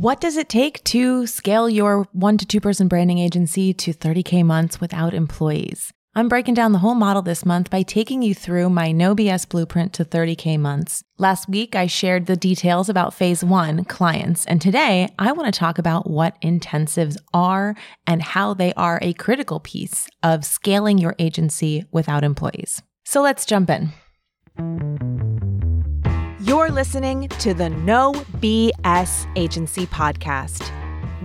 What does it take to scale your one to two person branding agency to 30K months without employees? I'm breaking down the whole model this month by taking you through my no BS blueprint to 30K months. Last week, I shared the details about phase one clients, and today I want to talk about what intensives are and how they are a critical piece of scaling your agency without employees. So let's jump in. You're listening to the No BS Agency Podcast.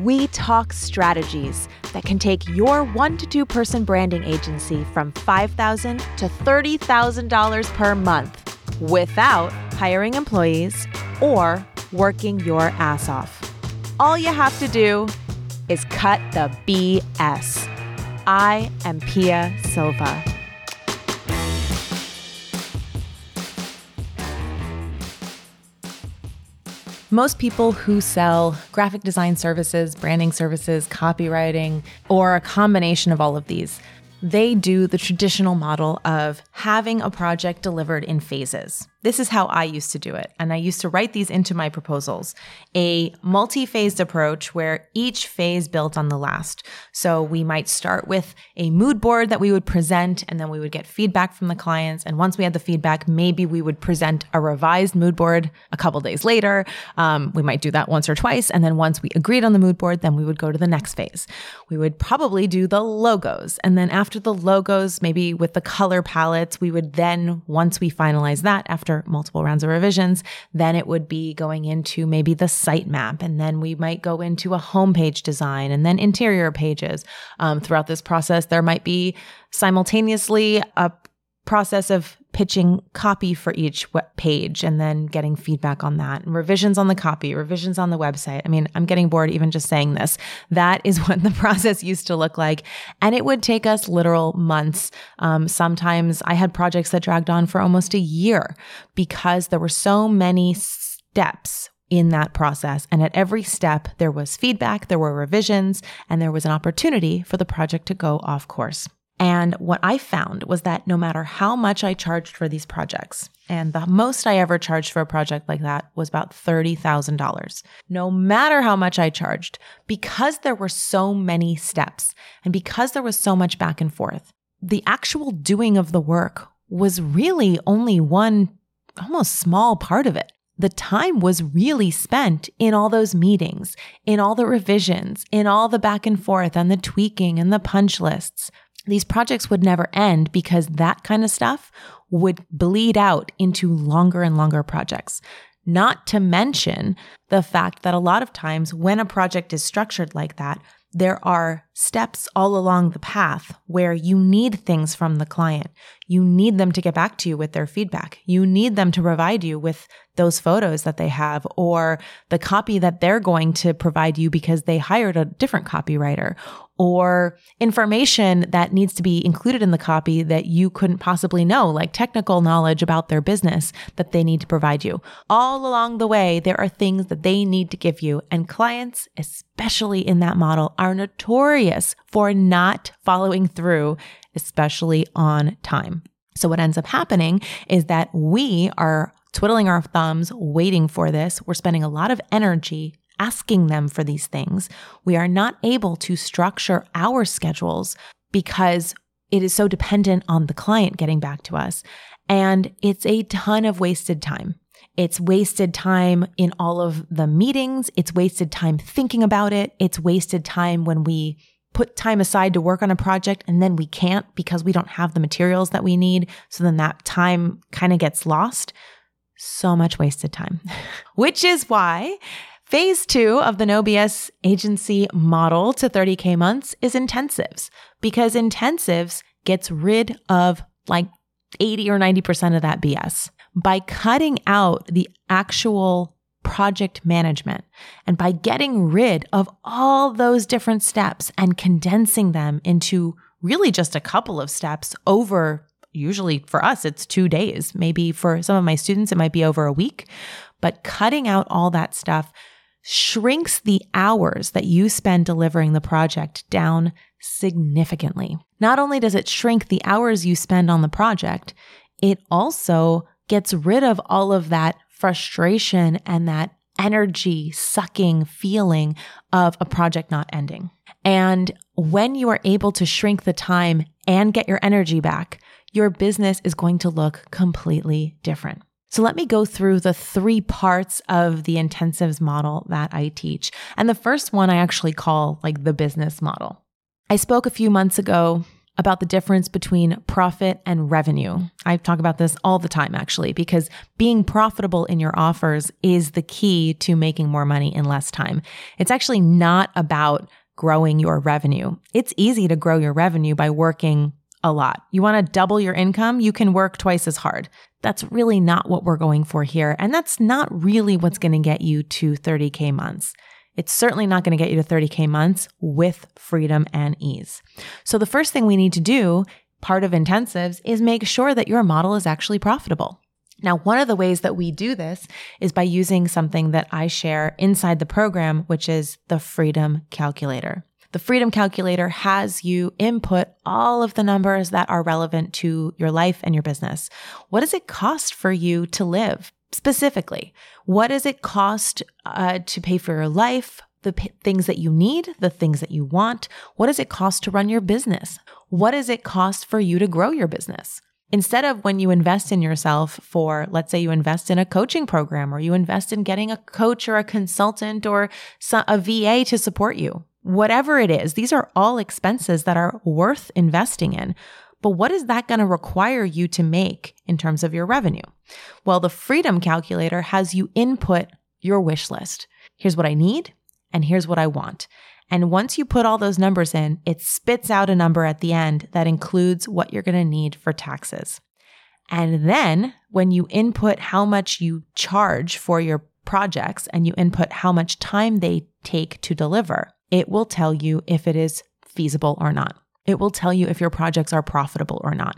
We talk strategies that can take your one to two person branding agency from 5,000 to $30,000 per month without hiring employees or working your ass off. All you have to do is cut the BS. I am Pia Silva. Most people who sell graphic design services, branding services, copywriting, or a combination of all of these, they do the traditional model of having a project delivered in phases. This is how I used to do it. And I used to write these into my proposals a multi phased approach where each phase built on the last. So we might start with a mood board that we would present, and then we would get feedback from the clients. And once we had the feedback, maybe we would present a revised mood board a couple days later. Um, we might do that once or twice. And then once we agreed on the mood board, then we would go to the next phase. We would probably do the logos. And then after the logos, maybe with the color palettes, we would then, once we finalize that, after after multiple rounds of revisions, then it would be going into maybe the sitemap. And then we might go into a homepage design and then interior pages. Um, throughout this process, there might be simultaneously a process of pitching copy for each page and then getting feedback on that and revisions on the copy, revisions on the website. I mean, I'm getting bored even just saying this. That is what the process used to look like. And it would take us literal months. Um, sometimes I had projects that dragged on for almost a year because there were so many steps in that process. And at every step, there was feedback, there were revisions, and there was an opportunity for the project to go off course. And what I found was that no matter how much I charged for these projects, and the most I ever charged for a project like that was about $30,000. No matter how much I charged, because there were so many steps and because there was so much back and forth, the actual doing of the work was really only one almost small part of it. The time was really spent in all those meetings, in all the revisions, in all the back and forth and the tweaking and the punch lists these projects would never end because that kind of stuff would bleed out into longer and longer projects. Not to mention the fact that a lot of times when a project is structured like that, there are steps all along the path where you need things from the client. You need them to get back to you with their feedback. You need them to provide you with those photos that they have or the copy that they're going to provide you because they hired a different copywriter or information that needs to be included in the copy that you couldn't possibly know, like technical knowledge about their business that they need to provide you. All along the way, there are things that they need to give you. And clients, especially in that model, are notorious for not following through, especially on time. So what ends up happening is that we are twiddling our thumbs, waiting for this. We're spending a lot of energy asking them for these things. We are not able to structure our schedules because it is so dependent on the client getting back to us. And it's a ton of wasted time. It's wasted time in all of the meetings. It's wasted time thinking about it. It's wasted time when we put time aside to work on a project and then we can't because we don't have the materials that we need. So then that time kind of gets lost. So much wasted time, which is why Phase two of the No BS agency model to 30K months is intensives because intensives gets rid of like 80 or 90% of that BS. By cutting out the actual project management. And by getting rid of all those different steps and condensing them into really just a couple of steps over usually for us it's 2 days. Maybe for some of my students it might be over a week. But cutting out all that stuff shrinks the hours that you spend delivering the project down significantly. Not only does it shrink the hours you spend on the project, it also gets rid of all of that frustration and that energy sucking feeling of a project not ending. And when you are able to shrink the time and get your energy back, your business is going to look completely different. So let me go through the three parts of the intensives model that I teach. And the first one I actually call like the business model. I spoke a few months ago about the difference between profit and revenue. I talk about this all the time, actually, because being profitable in your offers is the key to making more money in less time. It's actually not about growing your revenue. It's easy to grow your revenue by working a lot. You want to double your income, you can work twice as hard. That's really not what we're going for here. And that's not really what's going to get you to 30K months. It's certainly not going to get you to 30K months with freedom and ease. So, the first thing we need to do, part of intensives, is make sure that your model is actually profitable. Now, one of the ways that we do this is by using something that I share inside the program, which is the Freedom Calculator. The Freedom Calculator has you input all of the numbers that are relevant to your life and your business. What does it cost for you to live? Specifically, what does it cost uh, to pay for your life, the p- things that you need, the things that you want? What does it cost to run your business? What does it cost for you to grow your business? Instead of when you invest in yourself for, let's say you invest in a coaching program or you invest in getting a coach or a consultant or a VA to support you, whatever it is, these are all expenses that are worth investing in. But what is that going to require you to make in terms of your revenue? Well, the freedom calculator has you input your wish list. Here's what I need, and here's what I want. And once you put all those numbers in, it spits out a number at the end that includes what you're going to need for taxes. And then when you input how much you charge for your projects and you input how much time they take to deliver, it will tell you if it is feasible or not. It will tell you if your projects are profitable or not.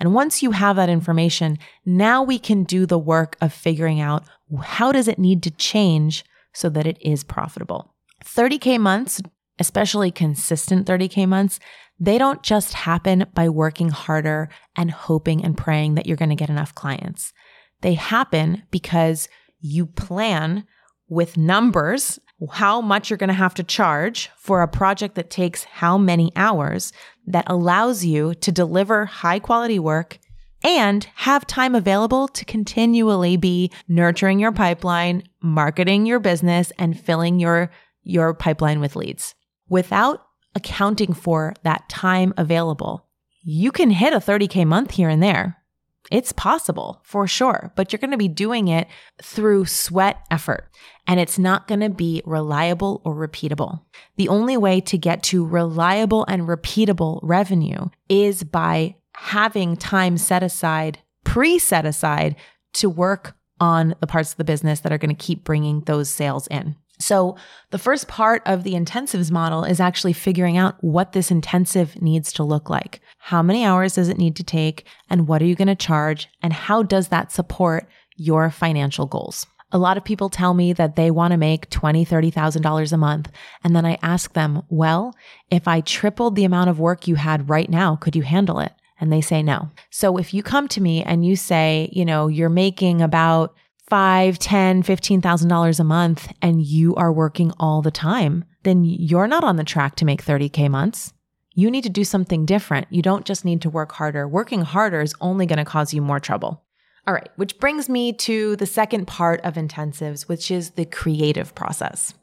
And once you have that information, now we can do the work of figuring out how does it need to change so that it is profitable. 30K months, especially consistent 30K months, they don't just happen by working harder and hoping and praying that you're going to get enough clients. They happen because you plan with numbers how much you're going to have to charge for a project that takes how many hours that allows you to deliver high quality work and have time available to continually be nurturing your pipeline, marketing your business and filling your your pipeline with leads. Without accounting for that time available, you can hit a 30k month here and there it's possible for sure, but you're going to be doing it through sweat effort and it's not going to be reliable or repeatable. The only way to get to reliable and repeatable revenue is by having time set aside, pre set aside to work on the parts of the business that are going to keep bringing those sales in. So, the first part of the intensives model is actually figuring out what this intensive needs to look like. How many hours does it need to take? And what are you going to charge? And how does that support your financial goals? A lot of people tell me that they want to make $20,000, $30,000 a month. And then I ask them, well, if I tripled the amount of work you had right now, could you handle it? And they say no. So if you come to me and you say, you know, you're making about five, ten, fifteen thousand dollars a month and you are working all the time, then you're not on the track to make 30K months. You need to do something different. You don't just need to work harder. Working harder is only going to cause you more trouble. All right, which brings me to the second part of intensives, which is the creative process.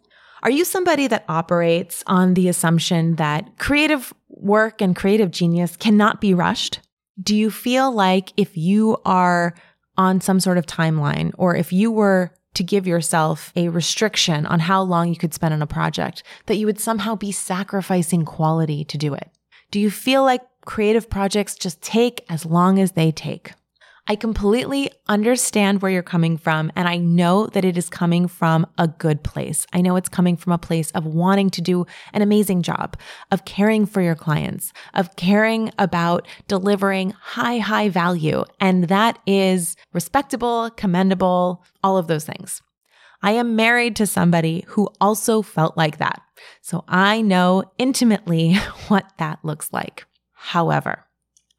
Are you somebody that operates on the assumption that creative work and creative genius cannot be rushed? Do you feel like if you are on some sort of timeline, or if you were to give yourself a restriction on how long you could spend on a project, that you would somehow be sacrificing quality to do it? Do you feel like creative projects just take as long as they take? I completely understand where you're coming from, and I know that it is coming from a good place. I know it's coming from a place of wanting to do an amazing job, of caring for your clients, of caring about delivering high, high value. And that is respectable, commendable, all of those things. I am married to somebody who also felt like that. So I know intimately what that looks like. However,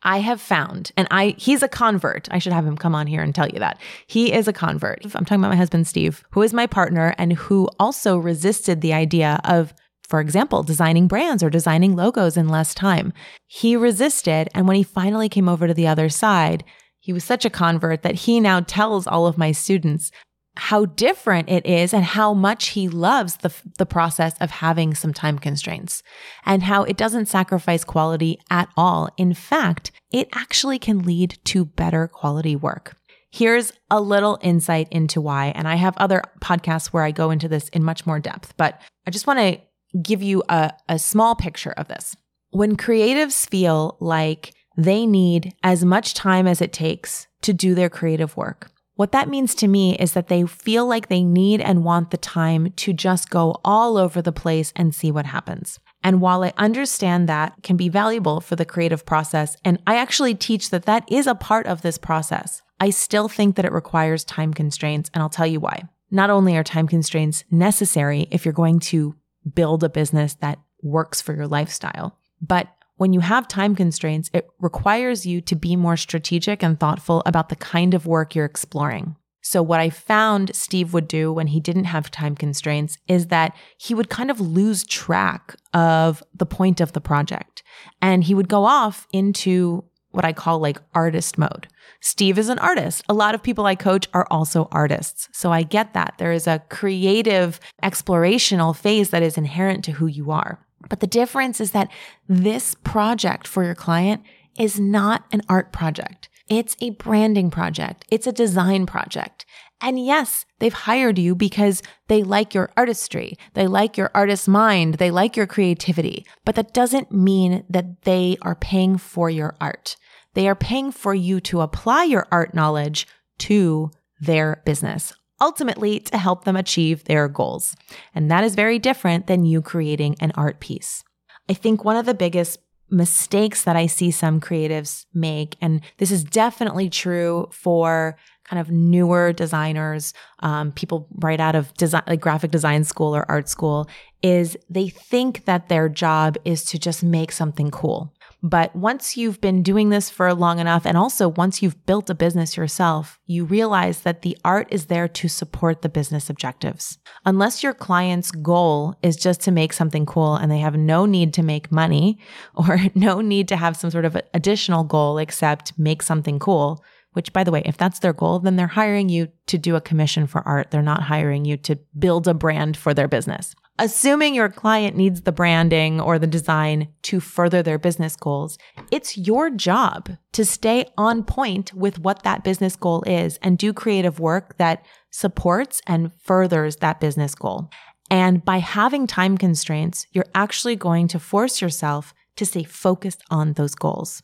I have found, and I he's a convert. I should have him come on here and tell you that. He is a convert. I'm talking about my husband Steve, who is my partner and who also resisted the idea of for example, designing brands or designing logos in less time. He resisted, and when he finally came over to the other side, he was such a convert that he now tells all of my students how different it is and how much he loves the, the process of having some time constraints and how it doesn't sacrifice quality at all. In fact, it actually can lead to better quality work. Here's a little insight into why. And I have other podcasts where I go into this in much more depth, but I just want to give you a, a small picture of this. When creatives feel like they need as much time as it takes to do their creative work, what that means to me is that they feel like they need and want the time to just go all over the place and see what happens. And while I understand that can be valuable for the creative process, and I actually teach that that is a part of this process, I still think that it requires time constraints, and I'll tell you why. Not only are time constraints necessary if you're going to build a business that works for your lifestyle, but when you have time constraints, it requires you to be more strategic and thoughtful about the kind of work you're exploring. So, what I found Steve would do when he didn't have time constraints is that he would kind of lose track of the point of the project and he would go off into what I call like artist mode. Steve is an artist. A lot of people I coach are also artists. So I get that. There is a creative explorational phase that is inherent to who you are. But the difference is that this project for your client is not an art project. It's a branding project. It's a design project. And yes, they've hired you because they like your artistry. They like your artist mind. They like your creativity. But that doesn't mean that they are paying for your art. They are paying for you to apply your art knowledge to their business ultimately to help them achieve their goals. And that is very different than you creating an art piece. I think one of the biggest mistakes that I see some creatives make, and this is definitely true for kind of newer designers, um, people right out of design, like graphic design school or art school, is they think that their job is to just make something cool. But once you've been doing this for long enough, and also once you've built a business yourself, you realize that the art is there to support the business objectives. Unless your client's goal is just to make something cool and they have no need to make money or no need to have some sort of additional goal except make something cool, which by the way, if that's their goal, then they're hiring you to do a commission for art. They're not hiring you to build a brand for their business. Assuming your client needs the branding or the design to further their business goals, it's your job to stay on point with what that business goal is and do creative work that supports and furthers that business goal. And by having time constraints, you're actually going to force yourself to stay focused on those goals.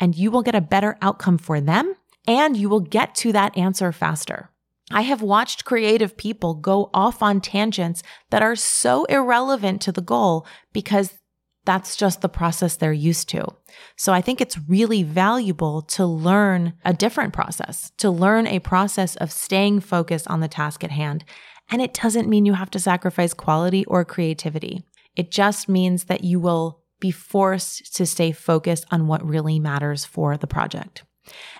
And you will get a better outcome for them and you will get to that answer faster. I have watched creative people go off on tangents that are so irrelevant to the goal because that's just the process they're used to. So I think it's really valuable to learn a different process, to learn a process of staying focused on the task at hand. And it doesn't mean you have to sacrifice quality or creativity. It just means that you will be forced to stay focused on what really matters for the project.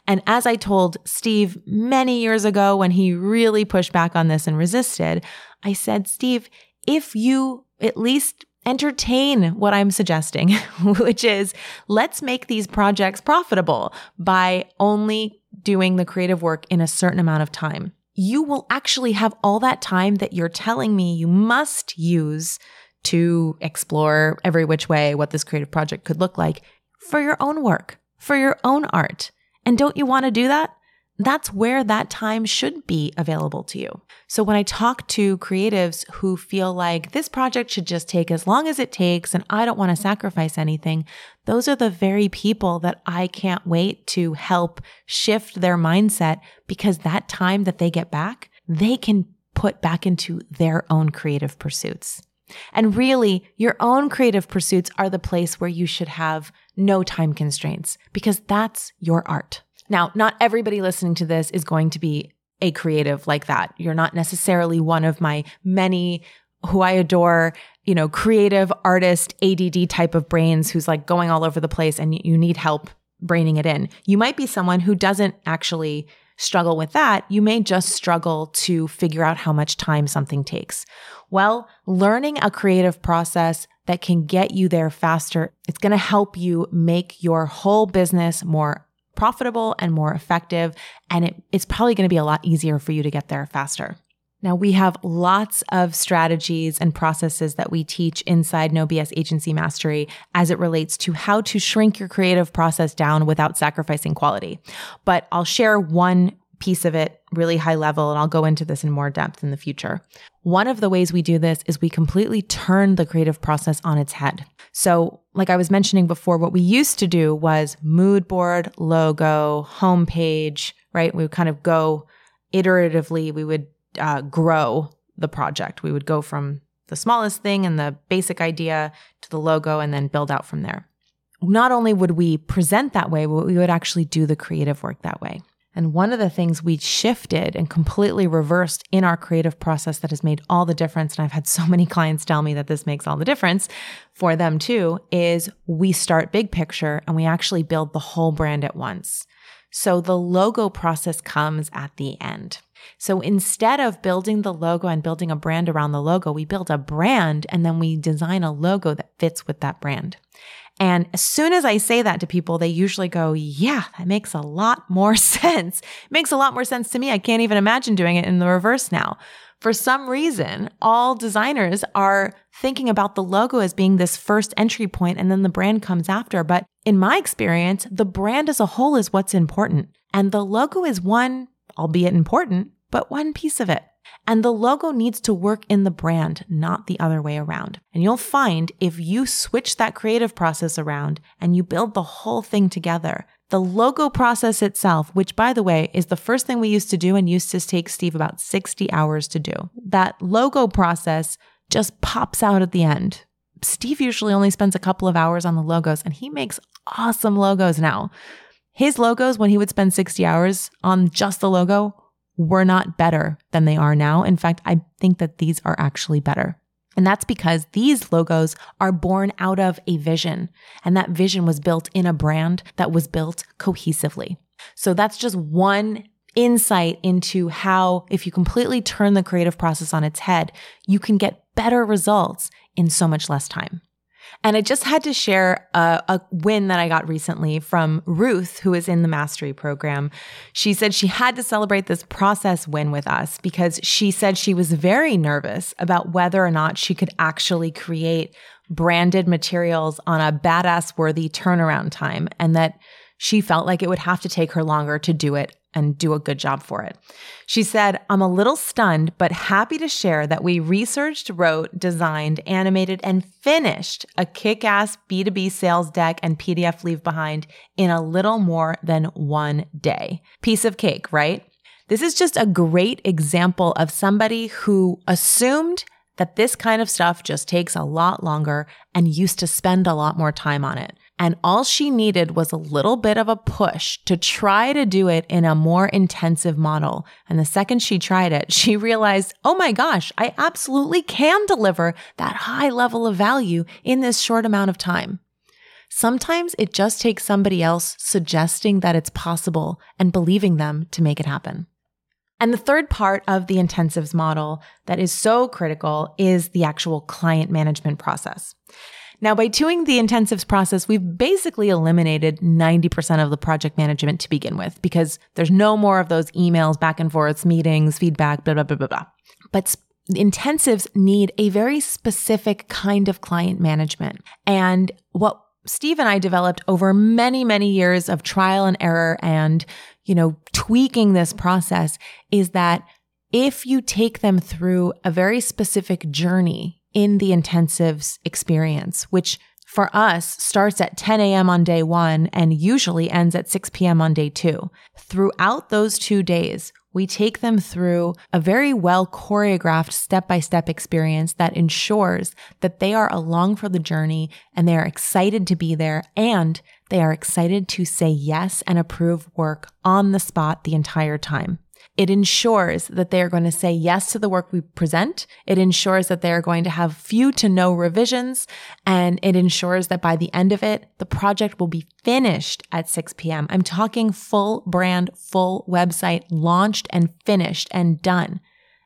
And as I told Steve many years ago when he really pushed back on this and resisted, I said, Steve, if you at least entertain what I'm suggesting, which is let's make these projects profitable by only doing the creative work in a certain amount of time. You will actually have all that time that you're telling me you must use to explore every which way what this creative project could look like for your own work, for your own art. And don't you want to do that? That's where that time should be available to you. So when I talk to creatives who feel like this project should just take as long as it takes and I don't want to sacrifice anything, those are the very people that I can't wait to help shift their mindset because that time that they get back, they can put back into their own creative pursuits. And really, your own creative pursuits are the place where you should have no time constraints because that's your art. Now, not everybody listening to this is going to be a creative like that. You're not necessarily one of my many who I adore, you know, creative artist, ADD type of brains who's like going all over the place and you need help braining it in. You might be someone who doesn't actually struggle with that. You may just struggle to figure out how much time something takes. Well, learning a creative process that can get you there faster, it's going to help you make your whole business more profitable and more effective. And it, it's probably going to be a lot easier for you to get there faster. Now, we have lots of strategies and processes that we teach inside No BS Agency Mastery as it relates to how to shrink your creative process down without sacrificing quality. But I'll share one piece of it really high level, and I'll go into this in more depth in the future. One of the ways we do this is we completely turn the creative process on its head. So, like I was mentioning before, what we used to do was mood board, logo, homepage, right? We would kind of go iteratively, we would uh, grow the project. We would go from the smallest thing and the basic idea to the logo and then build out from there. Not only would we present that way, but we would actually do the creative work that way. And one of the things we shifted and completely reversed in our creative process that has made all the difference, and I've had so many clients tell me that this makes all the difference for them too, is we start big picture and we actually build the whole brand at once. So the logo process comes at the end. So instead of building the logo and building a brand around the logo, we build a brand and then we design a logo that fits with that brand. And as soon as I say that to people, they usually go, yeah, that makes a lot more sense. Makes a lot more sense to me. I can't even imagine doing it in the reverse now. For some reason, all designers are thinking about the logo as being this first entry point and then the brand comes after. But in my experience, the brand as a whole is what's important. And the logo is one, albeit important, but one piece of it. And the logo needs to work in the brand, not the other way around. And you'll find if you switch that creative process around and you build the whole thing together, the logo process itself, which by the way is the first thing we used to do and used to take Steve about 60 hours to do, that logo process just pops out at the end. Steve usually only spends a couple of hours on the logos and he makes awesome logos now. His logos, when he would spend 60 hours on just the logo, were not better than they are now. In fact, I think that these are actually better. And that's because these logos are born out of a vision. And that vision was built in a brand that was built cohesively. So that's just one insight into how, if you completely turn the creative process on its head, you can get better results in so much less time. And I just had to share a, a, win that I got recently from Ruth, who is in the mastery program. She said she had to celebrate this process win with us because she said she was very nervous about whether or not she could actually create branded materials on a badass worthy turnaround time and that she felt like it would have to take her longer to do it and do a good job for it. She said, I'm a little stunned, but happy to share that we researched, wrote, designed, animated, and finished a kick ass B2B sales deck and PDF leave behind in a little more than one day. Piece of cake, right? This is just a great example of somebody who assumed that this kind of stuff just takes a lot longer and used to spend a lot more time on it. And all she needed was a little bit of a push to try to do it in a more intensive model. And the second she tried it, she realized, oh my gosh, I absolutely can deliver that high level of value in this short amount of time. Sometimes it just takes somebody else suggesting that it's possible and believing them to make it happen. And the third part of the intensives model that is so critical is the actual client management process. Now, by doing the intensives process, we've basically eliminated 90% of the project management to begin with because there's no more of those emails, back and forths, meetings, feedback, blah, blah, blah, blah, blah. But intensives need a very specific kind of client management. And what Steve and I developed over many, many years of trial and error and, you know, tweaking this process is that if you take them through a very specific journey in the intensives experience, which for us starts at 10 a.m. on day one and usually ends at 6 p.m. on day two. Throughout those two days, we take them through a very well choreographed step by step experience that ensures that they are along for the journey and they are excited to be there and they are excited to say yes and approve work on the spot the entire time. It ensures that they are going to say yes to the work we present. It ensures that they are going to have few to no revisions. And it ensures that by the end of it, the project will be finished at 6 p.m. I'm talking full brand, full website launched and finished and done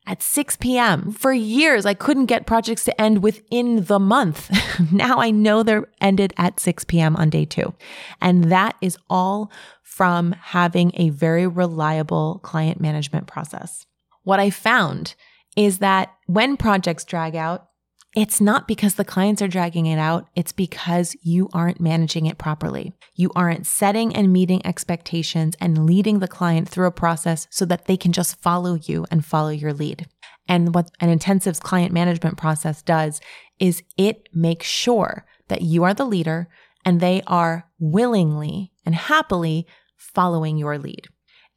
at 6 p.m. For years, I couldn't get projects to end within the month. now I know they're ended at 6 p.m. on day two. And that is all from having a very reliable client management process. What I found is that when projects drag out, it's not because the clients are dragging it out. It's because you aren't managing it properly. You aren't setting and meeting expectations and leading the client through a process so that they can just follow you and follow your lead. And what an intensives client management process does is it makes sure that you are the leader and they are willingly and happily following your lead.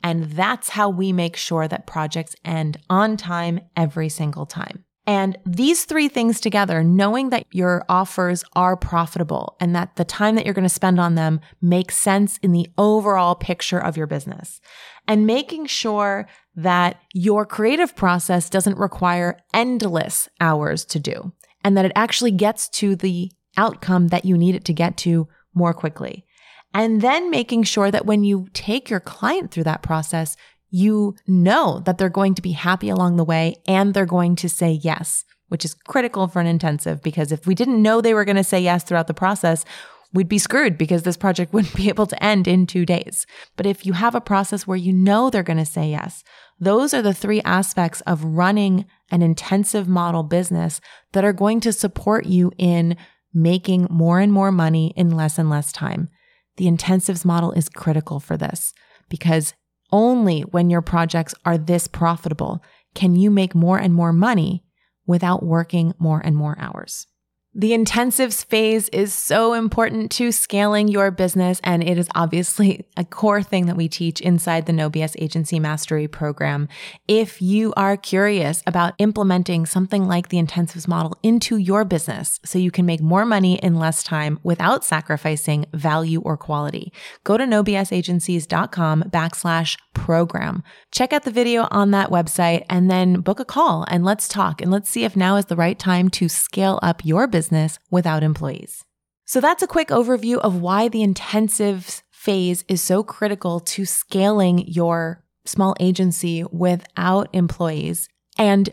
And that's how we make sure that projects end on time every single time. And these three things together, knowing that your offers are profitable and that the time that you're going to spend on them makes sense in the overall picture of your business, and making sure that your creative process doesn't require endless hours to do and that it actually gets to the outcome that you need it to get to more quickly. And then making sure that when you take your client through that process, you know that they're going to be happy along the way and they're going to say yes, which is critical for an intensive because if we didn't know they were going to say yes throughout the process, we'd be screwed because this project wouldn't be able to end in two days. But if you have a process where you know they're going to say yes, those are the three aspects of running an intensive model business that are going to support you in making more and more money in less and less time. The intensives model is critical for this because only when your projects are this profitable can you make more and more money without working more and more hours. The intensives phase is so important to scaling your business, and it is obviously a core thing that we teach inside the No BS Agency Mastery program. If you are curious about implementing something like the intensives model into your business so you can make more money in less time without sacrificing value or quality, go to nobsagencies.com backslash program. Check out the video on that website and then book a call and let's talk and let's see if now is the right time to scale up your business business without employees. So that's a quick overview of why the intensive phase is so critical to scaling your small agency without employees. And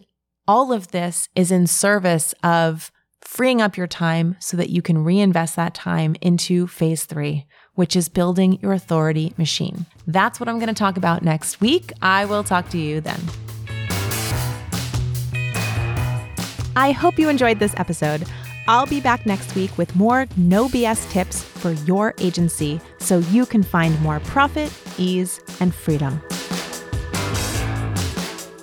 all of this is in service of freeing up your time so that you can reinvest that time into phase three, which is building your authority machine. That's what I'm going to talk about next week. I will talk to you then. I hope you enjoyed this episode. I'll be back next week with more no BS tips for your agency so you can find more profit, ease, and freedom.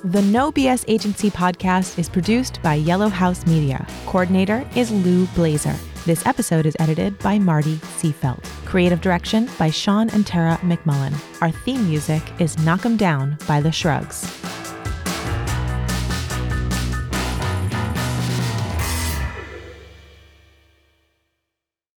The No BS Agency podcast is produced by Yellow House Media. Coordinator is Lou Blazer. This episode is edited by Marty Seafelt. Creative direction by Sean and Tara McMullen. Our theme music is Knock 'em Down by The Shrugs.